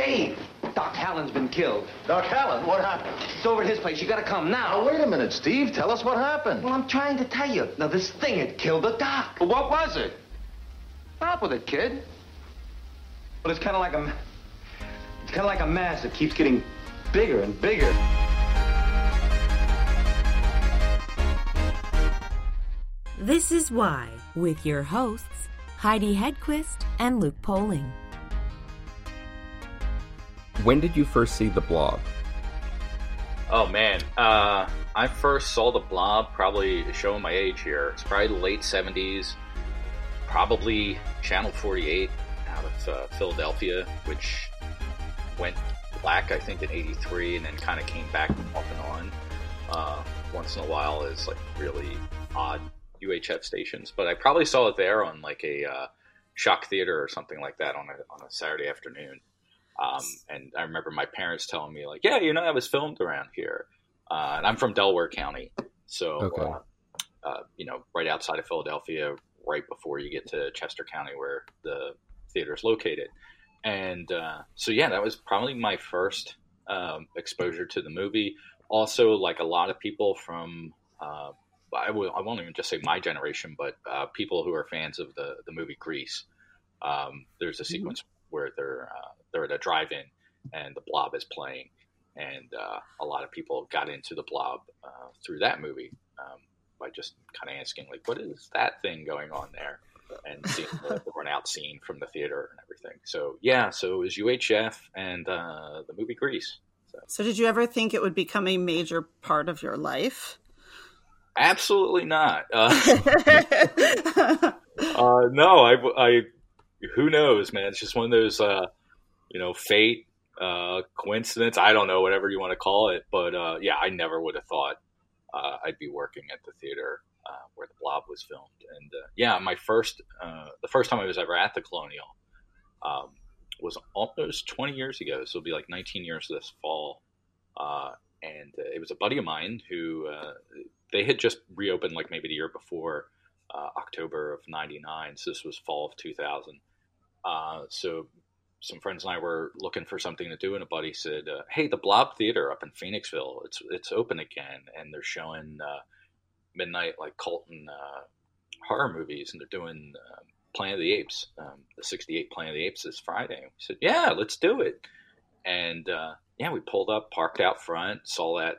Dave, Doc Hallen's been killed. Doc Hallen, what happened? It's over at his place. You gotta come now. Now, wait a minute, Steve. Tell us what happened. Well, I'm trying to tell you. Now, this thing had killed the doc. Well, what was it? Stop with it, kid. Well, it's kind of like a... It's kind of like a mass that keeps getting bigger and bigger. This is Why, with your hosts, Heidi Hedquist and Luke Poling. When did you first see the blob? Oh man, uh, I first saw the Blob probably showing my age here. It's probably the late '70s, probably Channel 48 out of uh, Philadelphia, which went black I think in '83, and then kind of came back off and on uh, once in a while as like really odd UHF stations. But I probably saw it there on like a uh, shock theater or something like that on a on a Saturday afternoon. Um, and I remember my parents telling me, like, yeah, you know, that was filmed around here. Uh, and I'm from Delaware County. So, Okay. uh, uh, you know, right outside of Philadelphia, right before you get to Chester County, where the theater is located. And uh, so, yeah, that was probably my first um, exposure to the movie. Also, like a lot of people from, uh, I, will, I won't even just say my generation, but uh, people who are fans of the, the movie Grease. Um, there's a sequence where they're uh, they're at a drive-in and the Blob is playing, and uh, a lot of people got into the Blob uh, through that movie um, by just kind of asking like, "What is that thing going on there?" and seeing the, the run-out scene from the theater and everything. So yeah, so it was UHF and uh, the movie Grease. So, So, did you ever think it would become a major part of your life? absolutely not. Uh, Uh, no, I, I, who knows, man? It's just one of those, uh, you know, fate, uh, coincidence. I don't know, whatever you want to call it. But uh, yeah, I never would have thought uh, I'd be working at the theater uh, where the Blob was filmed. And uh, yeah, my first, the first time I was ever at the Colonial um, was almost 20 years ago. So it'll be like 19 years this fall. And it was a buddy of mine who they had just reopened like maybe the year before uh, October of '99. So this was fall of 2000. Uh, so some friends and I were looking for something to do, and a buddy said, uh, "Hey, the Blob Theater up in Phoenixville, it's it's open again, and they're showing uh, midnight like Colton uh, horror movies, and they're doing um, Planet of the Apes, um, the '68 Planet of the Apes this Friday." We said, "Yeah, let's do it." And uh, yeah, we pulled up, parked out front, saw that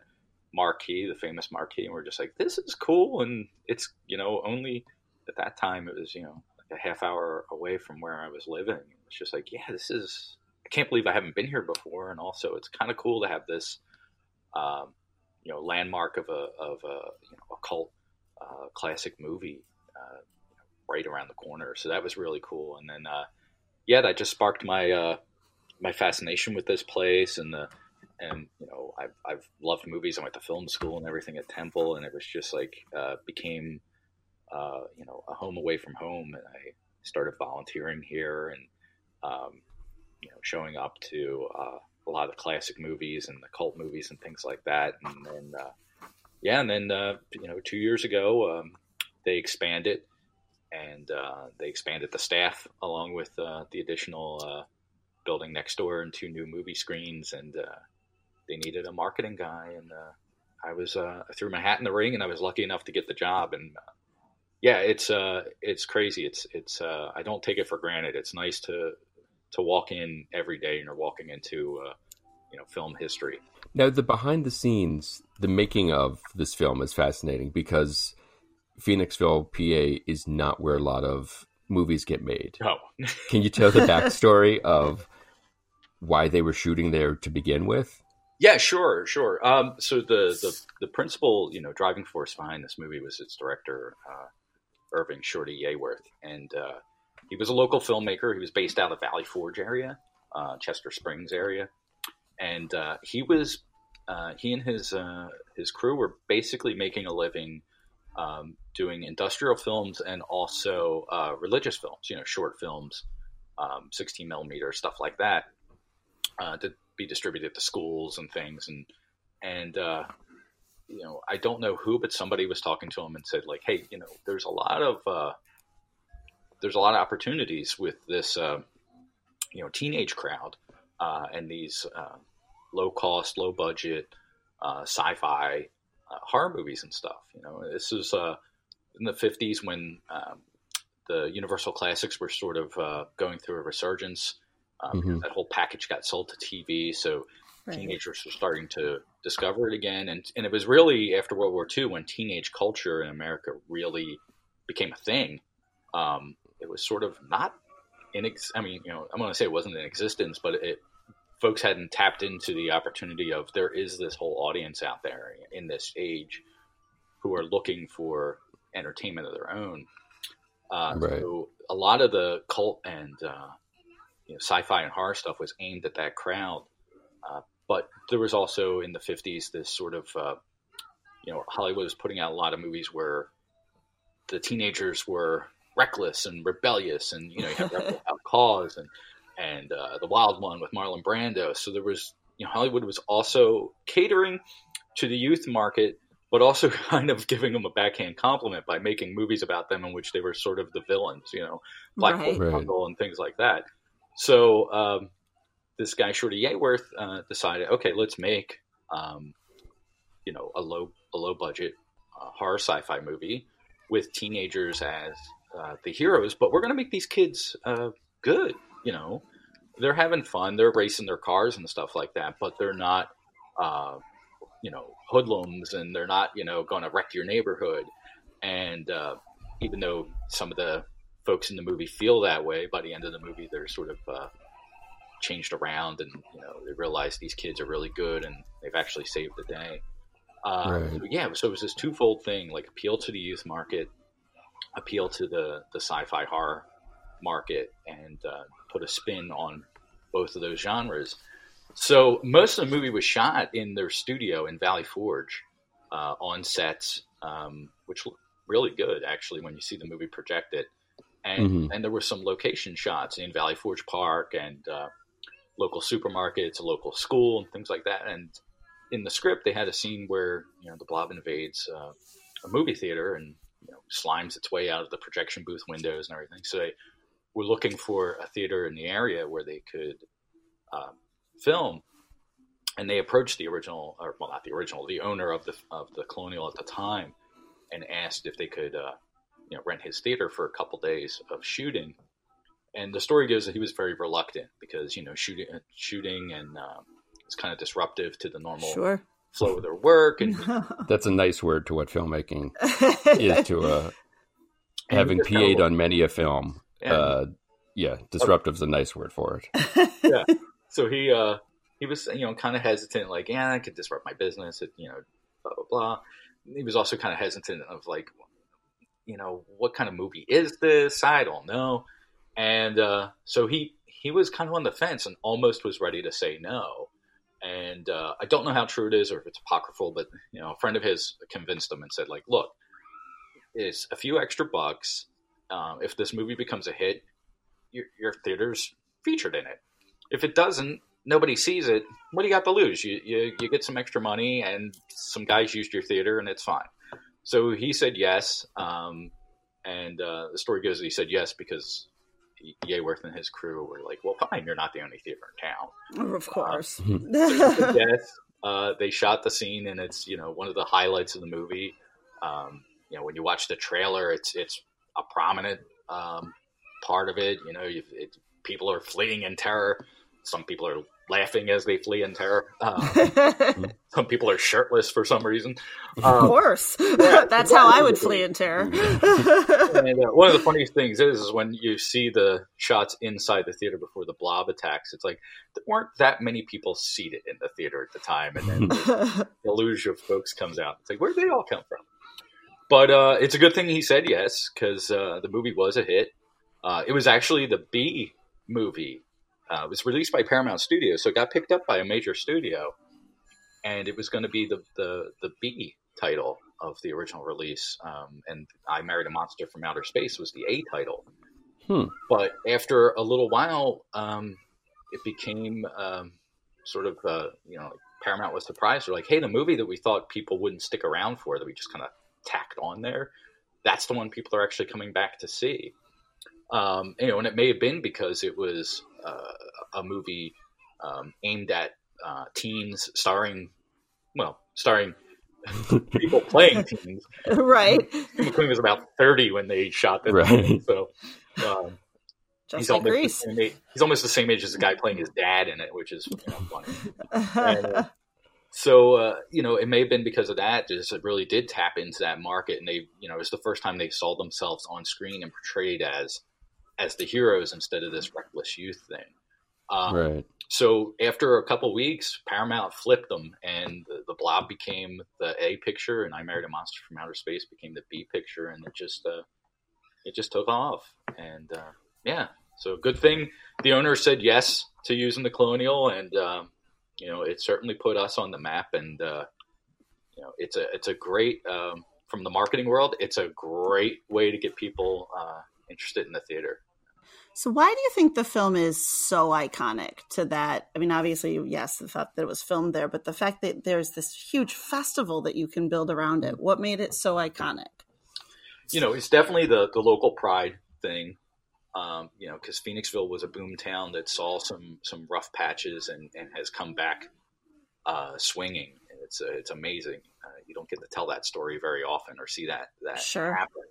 marquee, the famous marquee, and we're just like, "This is cool," and it's you know only at that time it was you know a half hour away from where I was living. It's just like, yeah, this is. I can't believe I haven't been here before, and also it's kind of cool to have this, um, you know, landmark of a of a you know a cult uh, classic movie uh, right around the corner. So that was really cool. And then, uh, yeah, that just sparked my uh, my fascination with this place and the and you know I've I've loved movies. I went to film school and everything at Temple, and it was just like uh, became uh, you know a home away from home. And I started volunteering here and um, you know showing up to uh, a lot of the classic movies and the cult movies and things like that. And then uh, yeah, and then uh, you know two years ago um, they expanded. And uh, they expanded the staff along with uh, the additional building next door and two new movie screens, and they needed a marketing guy, and I was uh, I threw my hat in the ring, and I was lucky enough to get the job. And yeah, it's uh, it's crazy. It's it's uh, I don't take it for granted. It's nice to to walk in every day, and you're walking into uh, you know film history. Now, the behind the scenes, the making of this film is fascinating because Phoenixville, PA, is not where a lot of movies get made. Oh, Can you tell the backstory of why they were shooting there to begin with? Yeah, sure, sure. Um, so the, the the principal, you know, driving force behind this movie was its director, uh, Irving Shorty Yeaworth, and uh, he was a local filmmaker. He was based out of Valley Forge area, uh, Chester Springs area, and uh, he was uh, he and his uh, his crew were basically making a living um, doing industrial films and also uh, religious films. You know, short films, um, sixteen millimeter stuff like that. To be distributed to schools and things and and you know I don't know who but somebody was talking to him and said like hey you know there's a lot of uh, there's a lot of opportunities with this uh, you know teenage crowd uh, and these uh, low cost, low budget uh, sci-fi uh, horror movies and stuff. You know, this is uh, in the '50s when um, the Universal classics were sort of uh, going through a resurgence. Um, Mhm. That whole package got sold to TV, so Right. teenagers were starting to discover it again. And and it was really after World War II when teenage culture in America really became a thing. Um, it was sort of not in. Ex- I mean, you know, I'm going to say it wasn't in existence, but it folks hadn't tapped into the opportunity of there is this whole audience out there in this age who are looking for entertainment of their own. Uh, Right. So a lot of the cult and uh, you know, sci-fi and horror stuff was aimed at that crowd. Uh, but there was also in the 50s this sort of, uh, you know, Hollywood was putting out a lot of movies where the teenagers were reckless and rebellious, and you know, you had Rebel Without Cause and and uh, the Wild One with Marlon Brando. So there was, you know, Hollywood was also catering to the youth market, but also kind of giving them a backhand compliment by making movies about them in which they were sort of the villains, you know, Black Right. Hole Right. Jungle and things like that. So um, this guy Shorty Yeaworth uh, decided, okay, let's make, um, you know, a low a low budget uh, horror sci-fi movie with teenagers as uh, the heroes, but we're going to make these kids uh, good. You know, they're having fun, they're racing their cars and stuff like that, but they're not, uh, you know, hoodlums, and they're not, you know, going to wreck your neighborhood. And uh, even though some of the folks in the movie feel that way, by the end of the movie, they're sort of changed around, and you know, they realize these kids are really good, and they've actually saved the day. Uh, Right. so yeah, so it was this twofold thing: like appeal to the youth market, appeal to the the sci-fi horror market, and uh, put a spin on both of those genres. So most of the movie was shot in their studio in Valley Forge, uh, on sets, um, which look really good actually when you see the movie projected. And Mhm. and there were some location shots in Valley Forge Park and uh, local supermarkets, a local school, and things like that. And in the script, they had a scene where you know the blob invades uh, a movie theater and you know, slimes its way out of the projection booth windows and everything. So they were looking for a theater in the area where they could um, film, and they approached the original, or well, not the original, the owner of the of the Colonial at the time, and asked if they could, uh, you know, rent his theater for a couple days of shooting. And the story goes that he was very reluctant because you know shooting shooting and um, it's kind of disruptive to the normal Sure. flow of their work and That's a nice word to what filmmaking is to uh, having he just kinda- PA'd on many a film. Yeah. Uh, yeah, disruptive's a nice word for it. yeah so he uh he was you know kind of hesitant like yeah i could disrupt my business it, you know blah blah blah he was also kind of hesitant of like you know what kind of movie is this i don't know and uh so he he was kind of on the fence and almost was ready to say no and uh, i don't know how true it is or if it's apocryphal but you know a friend of his convinced him and said like look it's a few extra bucks um, if this movie becomes a hit your, your theater's featured in it if it doesn't, nobody sees it. What do you got to lose? You, you you get some extra money, and some guys used your theater, and it's fine. So he said yes, um, and uh, the story goes that he said yes because Yeaworth and his crew were like, "Well, fine, you're not the only theater in town." of course. So he said yes, uh, they shot the scene, and it's you know one of the highlights of the movie. Um, you know, when you watch the trailer, it's it's a prominent um, part of it. You know, you it, people are fleeing in terror. Some people are laughing as they flee in terror. Um, some people are shirtless for some reason. of Um, course. That's how I would flee in terror. and uh, one of the funniest things is, is when you see the shots inside the theater before the blob attacks. It's like there weren't that many people seated in the theater at the time, and then the deluge of folks comes out. It's like where did they all come from? But uh, it's a good thing he said yes because uh, the movie was a hit. Uh, it was actually the B movie. Uh, it was released by Paramount Studios, so it got picked up by a major studio, and it was going to be the, the the B title of the original release. Um, and I Married a Monster from Outer Space was the A title. Hmm. But after a little while, um, it became um, sort of uh, you know Paramount was surprised. They're like, "Hey, the movie that we thought people wouldn't stick around for, that we just kind of tacked on there, that's the one people are actually coming back to see." Um, you know, and it may have been because it was uh, a movie um, aimed at uh, teens, starring well, starring people playing teens. right. McQueen was about thirty when they shot this, Right. so. Um, Just he's like almost the age, he's almost the same age as the guy playing his dad in it, which is you know, funny. And, uh, so uh, you know, it may have been because of that. Just it really did tap into that market, and they, you know, it was the first time they saw themselves on screen and portrayed as as the heroes instead of this reckless youth thing. Um, right. So after a couple weeks, Paramount flipped them, and the, the Blob became the A picture, and I Married a Monster from Outer Space became the B picture, and it just uh, it just took off. And uh, yeah, so good thing the owner said yes to using the Colonial, and um, you know it certainly put us on the map. And uh, you know it's a it's a great um, from the marketing world, it's a great way to get people uh, interested in the theater. So why do you think the film is so iconic to that? I mean, obviously, yes, the fact that it was filmed there, but the fact that there's this huge festival that you can build around it. What made it so iconic? you know, it's definitely the the local pride thing. Um, you know, because Phoenixville was a boom town that saw some some rough patches and, and has come back uh, swinging. It's uh, it's amazing. Uh, you don't get to tell that story very often or see that that Sure. happen.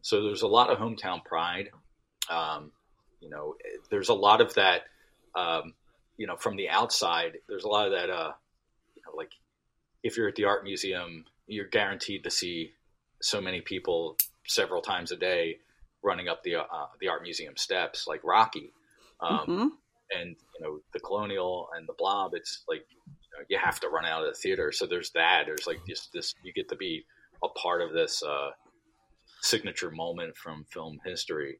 So there's a lot of hometown pride. Um, you know, there's a lot of that. Um, you know, from the outside, there's a lot of that. Uh, you know, like if you're at the art museum, you're guaranteed to see so many people several times a day running up the uh, the art museum steps like Rocky. Um, Mhm. and you know the colonial and the blob it's like you, know, you have to run out of the theater so there's that there's like this this you get to be a part of this uh signature moment from film history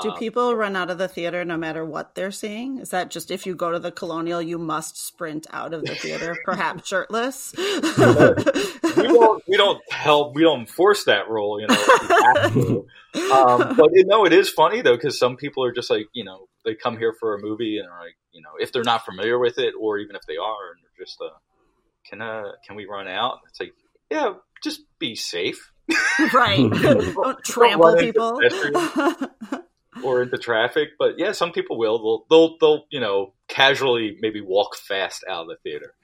Do Um, people run out of the theater no matter what they're seeing? Is that just if you go to the Colonial, you must sprint out of the theater, perhaps shirtless? we don't we don't help we don't enforce that rule you know if we have to. um, but you know it is funny though because some people are just like you know they come here for a movie and are like you know if they're not familiar with it or even if they are and they're just uh can uh can we run out it's like yeah just be safe right. Don't trample people. Or into traffic. But yeah, some people will. They'll, they'll, they'll, you know, casually maybe walk fast out of the theater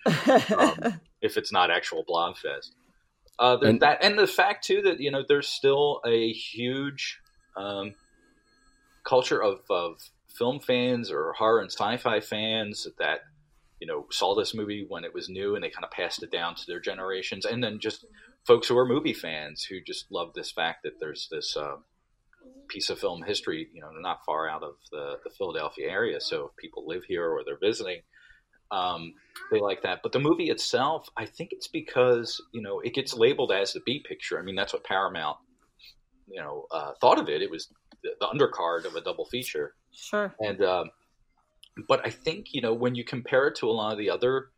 um, if it's not actual Blobfest. Uh, there's And- that, and the fact too that you know there's still a huge um, culture of, of film fans or horror and sci-fi fans that you know saw this movie when it was new and they kind of passed it down to their generations, and then just folks who are movie fans who just love this fact that there's this. Uh, piece of film history, you know, not far out of the, the Philadelphia area. So if people live here or they're visiting, um, they like that. But the movie itself, I think it's because, you know, it gets labeled as the B picture. I mean, that's what Paramount, you know, uh, thought of it. It was the, the undercard of a double feature. sure. And, um, but I think, you know, when you compare it to a lot of the other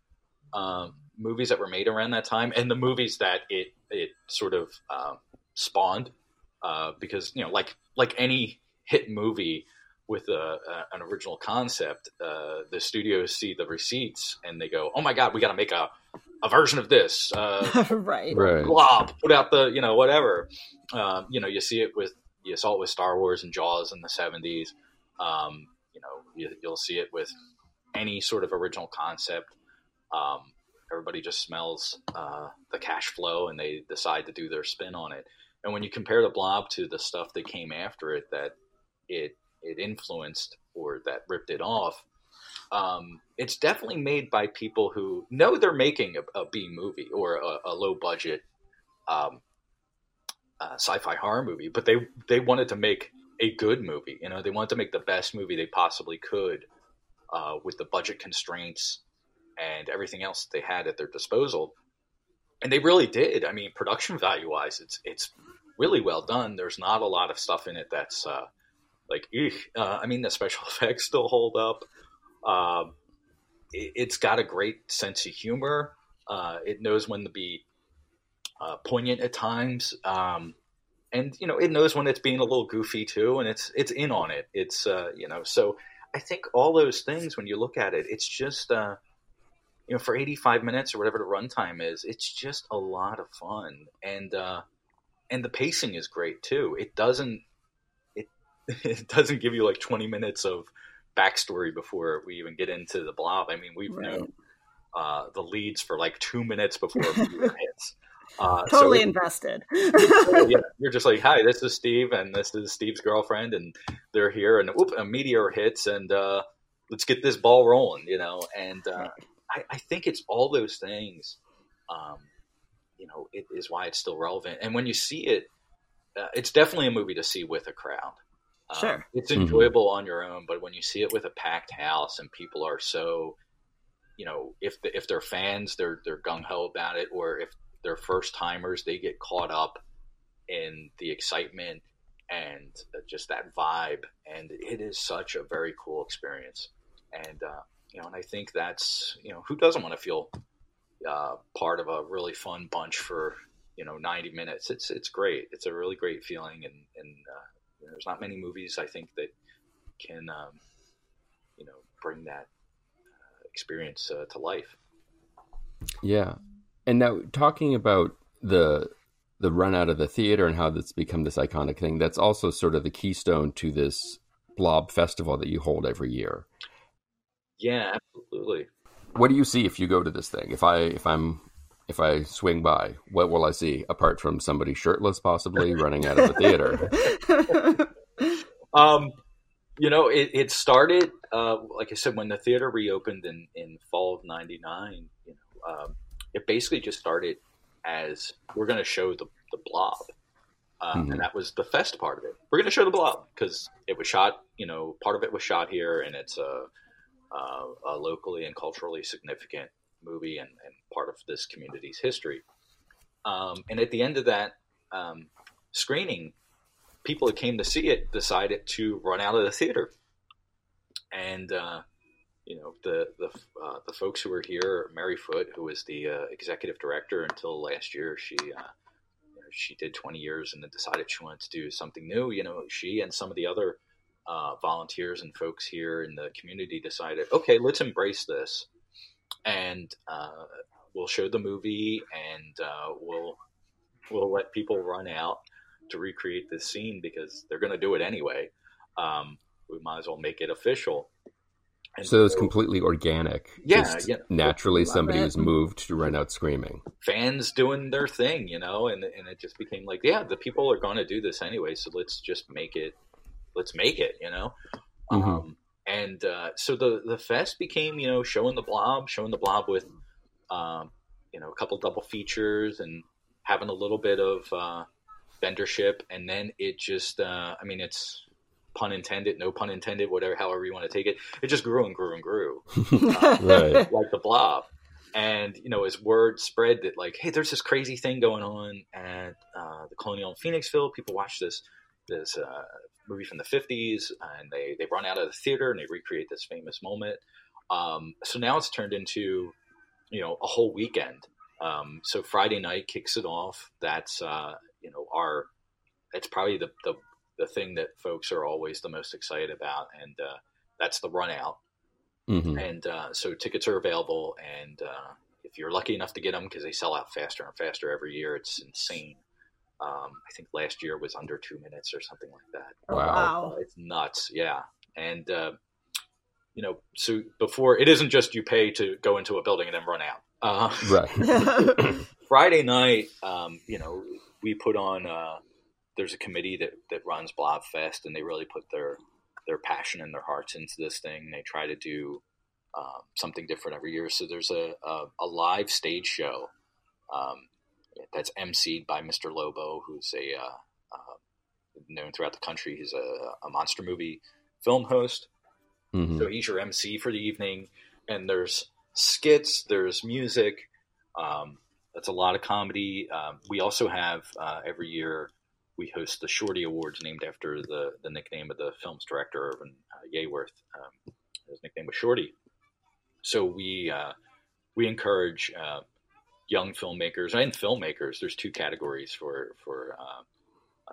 um, movies that were made around that time and the movies that it, it sort of um, spawned, uh, because, you know, like, like any hit movie with a, a, an original concept, uh, the studios see the receipts and they go, "Oh my god, we got to make a, a version of this." Uh, right. Right. glob, put out the you know whatever. Um, you know, you see it with you saw it with Star Wars and Jaws in the seventies. Um, you know, you, you'll see it with any sort of original concept. Um, everybody just smells uh, the cash flow and they decide to do their spin on it. And when you compare the Blob to the stuff that came after it, that it it influenced or that ripped it off, um, it's definitely made by people who know they're making a, a B movie or a, a low budget um, uh, sci-fi horror movie, but they they wanted to make a good movie. You know, they wanted to make the best movie they possibly could uh, with the budget constraints and everything else they had at their disposal. And they really did. I mean, production value wise, it's it's really well done. There's not a lot of stuff in it that's uh, like. Uh, I mean, the special effects still hold up. Um, it, it's got a great sense of humor. Uh, it knows when to be uh, poignant at times, um, and you know, it knows when it's being a little goofy too, and it's it's in on it. It's uh, you know, so I think all those things when you look at it, it's just uh, you know, for 85 minutes or whatever the runtime is, it's just a lot of fun, and uh, and the pacing is great too. It doesn't it it doesn't give you like 20 minutes of backstory before we even get into the blob. I mean, we've Right. known uh, the leads for like two minutes before hits. Uh, so totally it- invested. yeah, you're just like, hi, this is Steve, and this is Steve's girlfriend, and they're here, and whoop, a meteor hits, and uh, let's get this ball rolling, you know. And uh, I, I think it's all those things, um, you know, it is why it's still relevant. And when you see it, uh, it's definitely a movie to see with a crowd. Um, Sure. it's Mhm. enjoyable on your own, but when you see it with a packed house and people are so, you know, if the, if they're fans, they're they're gung ho about it, or if they're first timers, they get caught up in the excitement and just that vibe, and it is such a very cool experience. And uh, you know, and I think that's you know, who doesn't want to feel uh, part of a really fun bunch for you know 90 minutes? It's it's great. It's a really great feeling, and and uh, you know, there's not many movies I think that can um, you know bring that uh, experience uh, to life. Yeah. And now talking about the the run out of the theater and how that's become this iconic thing, that's also sort of the keystone to this blob festival that you hold every year. Yeah, absolutely. What do you see if you go to this thing? If I if I'm if I swing by, what will I see apart from somebody shirtless possibly running out of the theater? Um, you know, it, it started, uh, like I said, when the theater reopened in, in fall of 99, you know, um, it basically just started as we're going to show the, the blob. Um, Mhm. And that was the fest part of it. We're going to show the blob because it was shot, you know, part of it was shot here and it's a, a, a locally and culturally significant movie and, and part of this community's history. Um, and at the end of that um, screening, people that came to see it decided to run out of the theater. And uh, you know the the uh, the folks who were here, Mary Foote, who was the uh, executive director until last year, she uh, she did 20 years and then decided she wanted to do something new. You know, she and some of the other uh, volunteers and folks here in the community decided, okay, let's embrace this, and uh, we'll show the movie and uh, we'll we'll let people run out to recreate this scene because they're going to do it anyway. Um, we might as well make it official. And So it's completely organic. Yeah, Just yeah. naturally somebody was moved to run out screaming. fans doing their thing, you know, and and it just became like, yeah, the people are going to do this anyway, so let's just make it, let's make it, you know. Mhm. Um, and uh, so the the fest became, you know, showing the blob, showing the blob with, um, you know, a couple double features and having a little bit of uh, vendorship, and then it just, uh, I mean, it's pun intended, no pun intended, whatever, however you want to take it. It just grew and grew and grew Right. like the blob and you know as word spread that like hey there's this crazy thing going on at uh, the colonial in phoenixville people watch this this uh, movie from the 50s and they they run out of the theater and they recreate this famous moment. Um, so now it's turned into you know a whole weekend. Um, so friday night kicks it off. That's uh, you know our it's probably the, the the thing that folks are always the most excited about and uh, that's the run out. Hmm and uh, so tickets are available and uh, if you're lucky enough to get them because they sell out faster and faster every year it's insane um, i think last year was under two minutes or something like that Oh, Wow. wow. Uh, it's nuts yeah and uh, you know so before it isn't just you pay to go into a building and then run out uh, Right. Friday night, um, you know, we put on. Uh, there's a committee that that runs Blobfest, and they really put their their passion and their hearts into this thing. They try to do um, something different every year. So there's a a, a live stage show um, that's emceed by Mr. Lobo, who's a uh, uh, known throughout the country. He's a, a monster movie film host. Mhm. So he's your MC for the evening, and there's skits, there's music. Um, that's a lot of comedy. Um, we also have uh, every year we host the Shorty Awards, named after the the nickname of the film's director, Irvin uh, Yeaworth. Um, his nickname was Shorty. So we uh, we encourage uh, young filmmakers and filmmakers. There's two categories for for uh,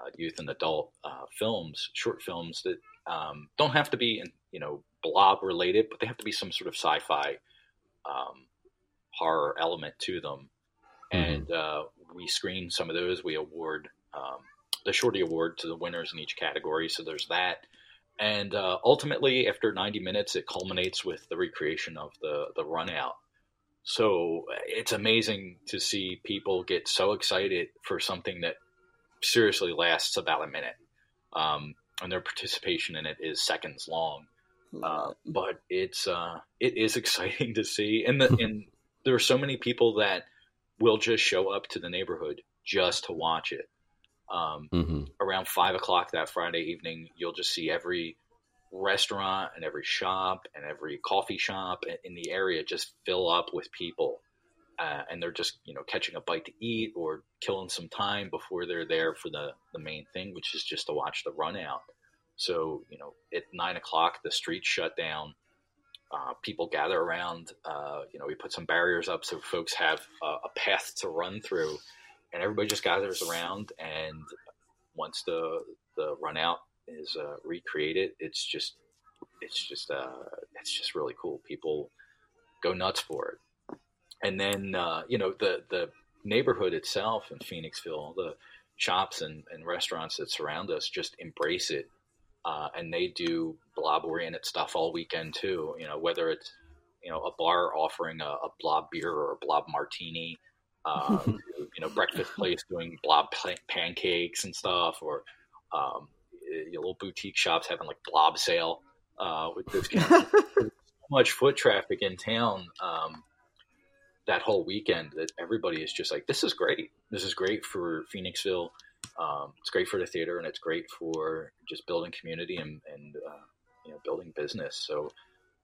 uh, youth and adult uh, films, short films that um, don't have to be, in you know, blob related, but they have to be some sort of sci-fi um, horror element to them. And uh, we screen some of those. We award um, the Shorty Award to the winners in each category. So there's that. and uh, ultimately, after 90 minutes, it culminates with the recreation of the the run out. So it's amazing to see people get so excited for something that seriously lasts about a minute, um, and their participation in it is seconds long. Uh, but it's uh, it is exciting to see, and the and there are so many people that will just show up to the neighborhood just to watch it. Um, hmm around five o'clock that Friday evening, you'll just see every restaurant and every shop and every coffee shop in the area just fill up with people. Uh, and they're just, you know, catching a bite to eat or killing some time before they're there for the, the main thing, which is just to watch the run out. So, you know, at nine o'clock, the streets shut down. Uh, people gather around. Uh, you know, we put some barriers up so folks have a, a path to run through, and everybody just gathers around. And once the the run out is uh, recreated, it's just it's just uh, it's just really cool. People go nuts for it, and then uh, you know the the neighborhood itself in Phoenixville, the shops and, and restaurants that surround us just embrace it, uh, and they do blob oriented stuff all weekend too. You know whether it's you know a bar offering a, a blob beer or a blob martini. Uh, you know, breakfast place doing blob pancakes and stuff, or um, your little boutique shops having like blob sale uh, with discounts. so much foot traffic in town um, that whole weekend that everybody is just like, this is great. This is great for Phoenixville. Um, it's great for the theater, and it's great for just building community and, and uh, you know building business. So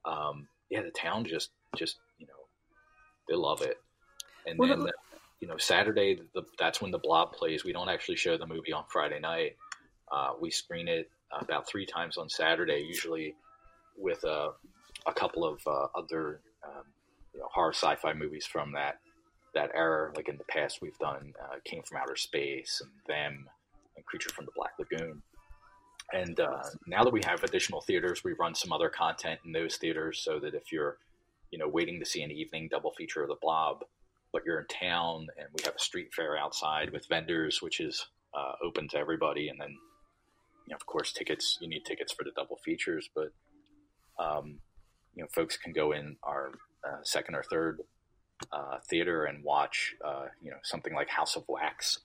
um, yeah, the town just just you know they love it. And Well, then the- you know Saturday, the, that's when the Blob plays. We don't actually show the movie on Friday night. Uh, we screen it about three times on Saturday, usually with a, a couple of uh, other um, you know, horror sci-fi movies from that that era. Like in the past, we've done uh, Came from Outer Space and Them and Creature from the Black Lagoon. And uh, now that we have additional theaters, we run some other content in those theaters so that if you're you know waiting to see an evening double feature of the Blob, but you're in town and we have a street fair outside with vendors, which is uh, open to everybody, and then know, of course, tickets. You need tickets for the double features, but um, you know, folks can go in our uh, second or third uh, theater and watch, uh, you know, something like House of Wax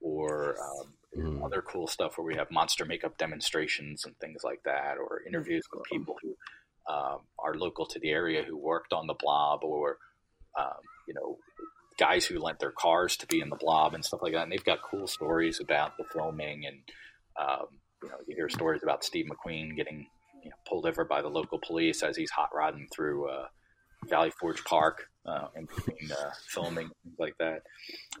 or um, Mhm. other cool stuff where we have monster makeup demonstrations and things like that, or interviews with people who um, are local to the area who worked on the blob, or um, you know, guys who lent their cars to be in the blob and stuff like that. And they've got cool stories about the filming, and um, you know, you hear stories about Steve McQueen getting you know, pulled over by the local police as he's hot rodding through uh, Valley Forge Park uh, between uh, filming things like that.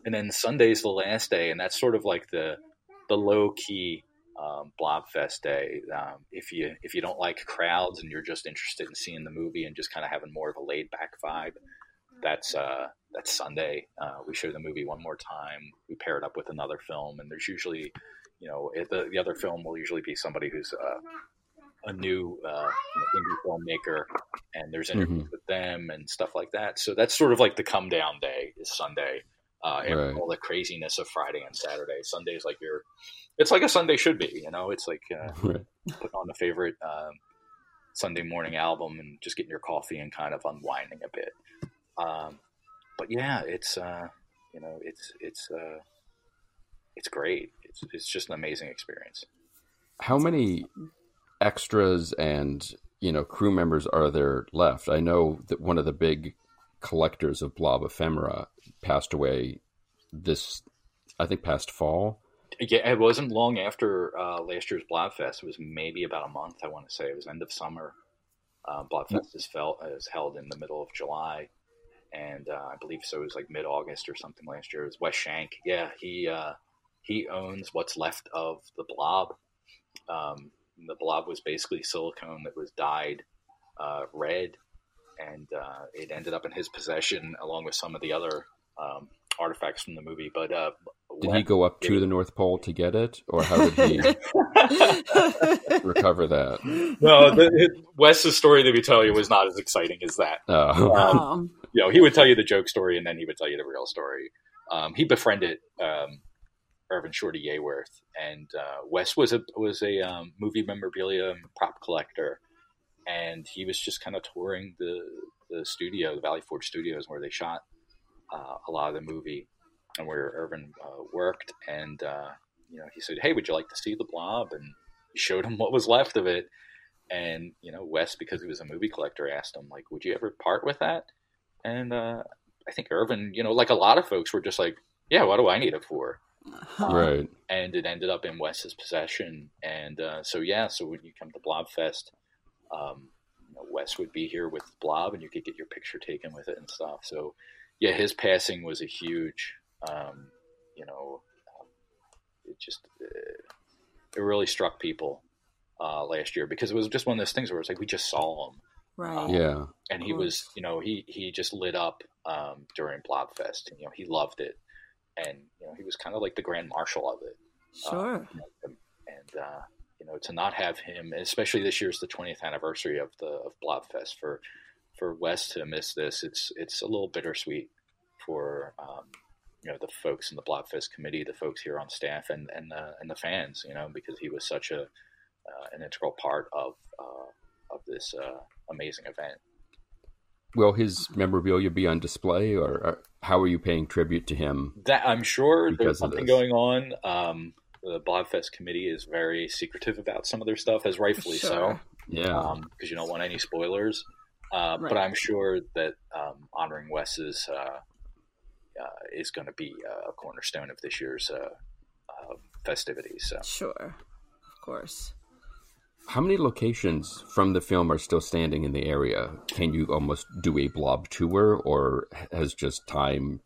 And then Sunday's the last day, and that's sort of like the the low key um, Blobfest day. Um, if you if you don't like crowds and you're just interested in seeing the movie and just kind of having more of a laid back vibe, that's uh, that's Sunday. Uh, we show the movie one more time. We pair it up with another film, and there's usually, you know, the the other film will usually be somebody who's uh, a new uh, indie filmmaker, and there's interviews with them and stuff like that. So that's sort of like the come down day is Sunday. Uh, after Right. all the craziness of Friday and Saturday, Sunday's like your, it's like a Sunday should be, you know. It's like uh, Right. putting on a favorite um, Sunday morning album and just getting your coffee and kind of unwinding a bit. Um, but yeah, it's uh, you know, it's it's uh, it's great. It's it's just an amazing experience. How many extras and you know crew members are there left? I know that one of the big collectors of blob ephemera passed away this, I think, past fall. Yeah, it wasn't long after uh, last year's Blobfest. It was maybe about a month. I want to say it was end of summer. Uh, Blobfest is, felt, is held in the middle of July, and uh, I believe so. It was like mid August or something last year. It was Wes Shank. Yeah, he uh, he owns what's left of the Blob. Um, the Blob was basically silicone that was dyed uh, red, and uh, it ended up in his possession along with some of the other um, artifacts from the movie. But uh, Did he go up to the North Pole to get it, or how did he recover that? no, the, it, Wes's story that we tell you was not as exciting as that. Oh, Um, You know, he would tell you the joke story and then he would tell you the real story. Um, he befriended um, Irvin Shorty Yeaworth, and uh, Wes was a was a um, movie memorabilia and prop collector, and he was just kind of touring the the studio, the Valley Forge Studios, where they shot uh, a lot of the movie, and where Irvin uh, worked. And uh, you know, he said, "Hey, would you like to see the Blob?" And he showed him what was left of it. And you know, Wes, because he was a movie collector, asked him like, "Would you ever part with that?" And uh, I think Irvin, you know, like a lot of folks, were just like, "Yeah, what do I need it for?" Right. and it ended up in Wes's possession. And uh, so yeah, so when you come to Blobfest, um, you know, Wes would be here with Blob, and you could get your picture taken with it and stuff. So yeah, his passing was a huge, um, you know, um, it just uh, it really struck people uh, last year because it was just one of those things where it's like we just saw him, Right. Yeah. and he was, you know, he he just lit up um, during Blobfest, and you know, he loved it, and you know, he was kind of like the grand marshal of it. Sure. Uh, and uh, you know, to not have him, especially this year's the 20th anniversary of the of Blobfest, for for Wes to miss this, it's it's a little bittersweet for um, you know the folks in the Blobfest committee, the folks here on staff, and and the and the fans, you know, because he was such a uh, an integral part of uh, of this uh, amazing event. Will his memorabilia be on display, or, or how are you paying tribute to him? That I'm sure there's something going on. Um, the Blobfest committee is very secretive about some of their stuff, as rightfully so. Yeah. because you don't want any spoilers. Uh, But I'm sure that um, honoring Wes's uh, uh, is going to be a cornerstone of this year's uh, uh, festivities. So Sure. Of course. How many locations from the film are still standing in the area? Can you almost do a blob tour, or has just time?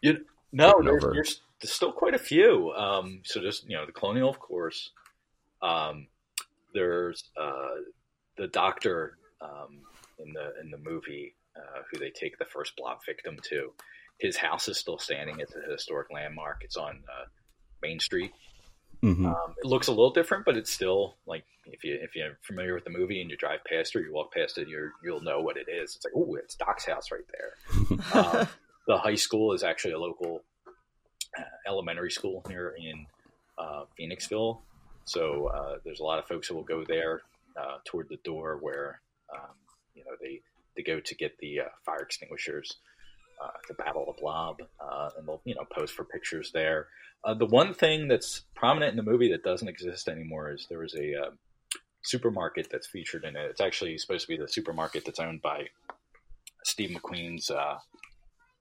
you no, there's, there's, there's still quite a few. Um, so just you know, the Colonial, of course. Um, there's uh, the doctor um, in the in the movie uh, who they take the first blob victim to. His house is still standing. It's a historic landmark. It's on uh, Main Street. Mhm. Um, it looks a little different, but it's still like if you if you're familiar with the movie and you drive past or you walk past it, you you'll know what it is. It's like oh, it's Doc's house right there. um, the high school is actually a local uh, elementary school here in uh, Phoenixville, so uh, there's a lot of folks who will go there uh, toward the door where um, you know they they go to get the uh, fire extinguishers to battle the blob, uh, and they'll you know pose for pictures there. Uh, the one thing that's prominent in the movie that doesn't exist anymore is there was a uh, supermarket that's featured in it. It's actually supposed to be the supermarket that's owned by Steve McQueen's uh,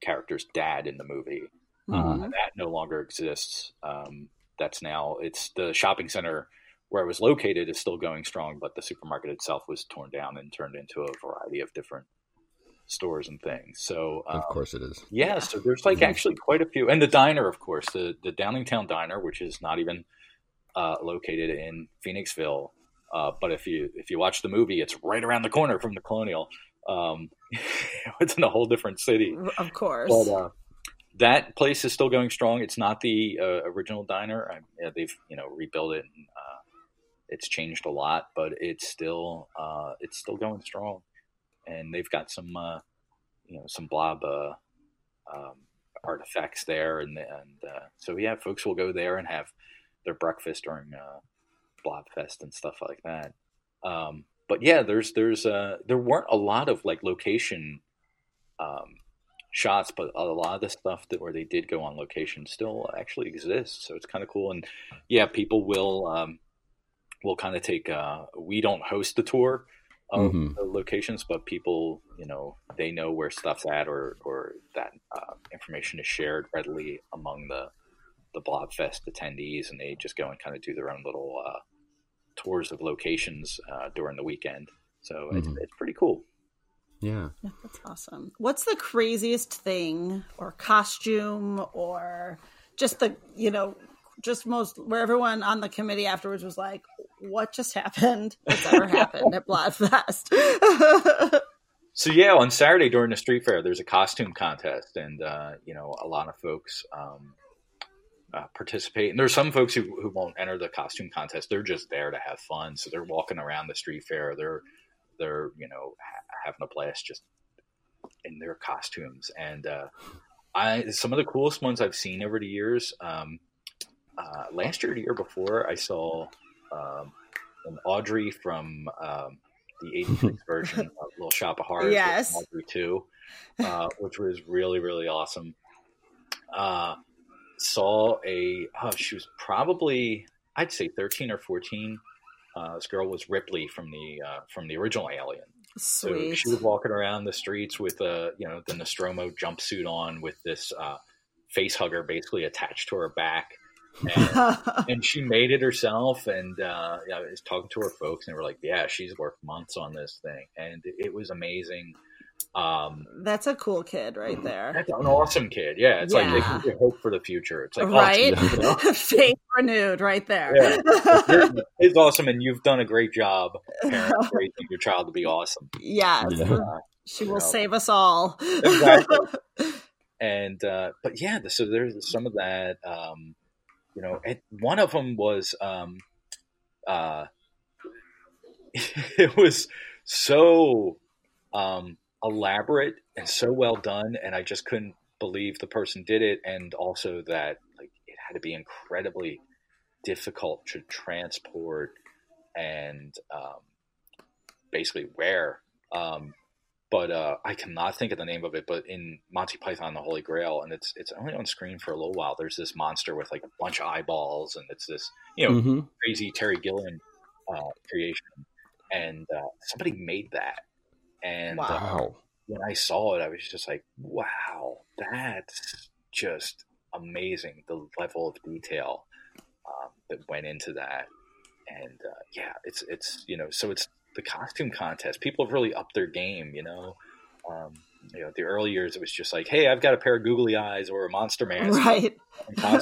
character's dad in the movie. Mhm. Uh, that no longer exists. Um, that's now it's the shopping center where it was located is still going strong, but the supermarket itself was torn down and turned into a variety of different stores and things. So Of um, course, it is. yeah, so there's like Mhm. actually quite a few, and the diner, of course, the the Downingtown Diner, which is not even uh, located in Phoenixville, uh, but if you if you watch the movie, it's right around the corner from the Colonial. Um, it's in a whole different city, Of course. but uh, that place is still going strong. It's not the uh, original diner. I, yeah, they've you know rebuilt it. And, uh, it's changed a lot, but it's still uh, it's still going strong, and they've got some uh, you know some blob uh, um, artifacts there, and and uh, so yeah, folks will go there and have their breakfast during uh, Blobfest and stuff like that. Um, but yeah, there's there's uh, there weren't a lot of like location um, shots, but a lot of the stuff that where they did go on location still actually exists. So it's kind of cool. And yeah, people will um, will kind of take. Uh, we don't host the tour of Mhm. the locations, but people, you know, they know where stuff's at, or or that uh, information is shared readily among the the Blobfest attendees, and they just go and kind of do their own little uh, tours of locations uh, during the weekend. So it's, Mhm. it's pretty cool. Yeah. Yeah, that's awesome. What's the craziest thing or costume or just the, you know, just most where everyone on the committee afterwards was like, what just happened? What's ever happened at Blobfest? So yeah, on Saturday during the street fair, there's a costume contest, and uh, you know a lot of folks um, uh, participate. And there's some folks who, who won't enter the costume contest; they're just there to have fun. So they're walking around the street fair. They're they're you know ha- having a blast just in their costumes. And uh, I some of the coolest ones I've seen over the years. Um, uh, last year, the year before, I saw um, an Audrey from um, the '86 version of Little Shop of Horrors. Yes. Audrey Two, uh, which was really really awesome. Uh, saw a oh, she was probably I'd say 13 or 14. Uh, this girl was Ripley from the uh, from the original Alien. So she was walking around the streets with a you know the Nostromo jumpsuit on with this uh, face hugger basically attached to her back. And, and she made it herself and uh, yeah, I was talking to her folks and they were like, yeah, she's worked months on this thing. And it was amazing. Um, That's a cool kid right there. that's an awesome kid. Yeah. It's like, Yeah. it gives hope for the future. It's like, oh, right? you know? Faith renewed right there. Yeah. You're- it's awesome, and you've done a great job parent, raising your child to be awesome. yes. Yeah. Uh, She will know. save us all. Exactly. and uh, but yeah, so there's some of that. Um, you know, and one of them was um, uh, it was so um, elaborate and so well done, and I just couldn't believe the person did it, and also that like it had to be incredibly difficult to transport and um, basically wear. Um, but uh, I cannot think of the name of it. But in Monty Python and the Holy Grail, and it's it's only on screen for a little while. There's this monster with like a bunch of eyeballs, and it's this you know Mhm. crazy Terry Gilliam uh, creation, and uh, somebody made that. And uh, Wow. when I saw it, I was just like, "Wow, that's just amazing!" The level of detail um, that went into that, and uh, yeah, it's it's you know, so it's the costume contest. People have really upped their game. You know, um, you know, the early years it was just like, "Hey, I've got a pair of googly eyes or a monster mask." right. now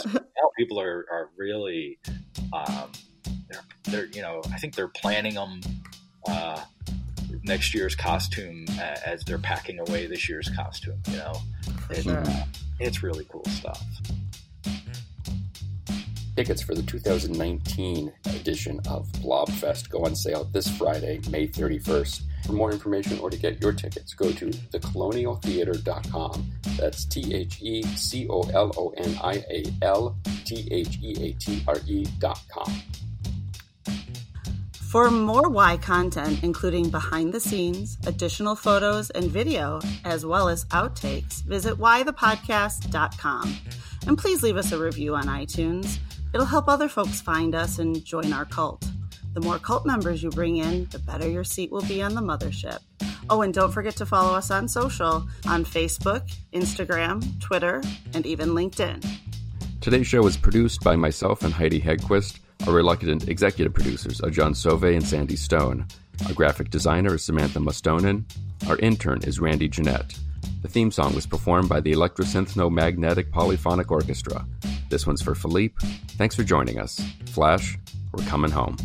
people are, are really um, they're, they're you know I think they're planning them uh, next year's costume as they're packing away this year's costume. You know, it, Sure. it's really cool stuff. Tickets for the 2019 edition of Blobfest go on sale this Friday, May 31st. For more information or to get your tickets, go to thecolonialtheatre.com. That's T H E C O L O N I A L T H E A T R E.com. For more Y content, including behind the scenes, additional photos, and video, as well as outtakes, visit whythepodcast.com. And please leave us a review on iTunes. It'll help other folks find us and join our cult. The more cult members you bring in, the better your seat will be on the mothership. Oh, and don't forget to follow us on social on Facebook, Instagram, Twitter, and even LinkedIn. Today's show was produced by myself and Heidi Hegquist. Our reluctant executive producers are John Sove and Sandy Stone. Our graphic designer is Samantha Mustonen. Our intern is Randy Jeanette. The theme song was performed by the Electrosynthno Magnetic Polyphonic Orchestra. This one's for Philippe. Thanks for joining us. Flash, we're coming home.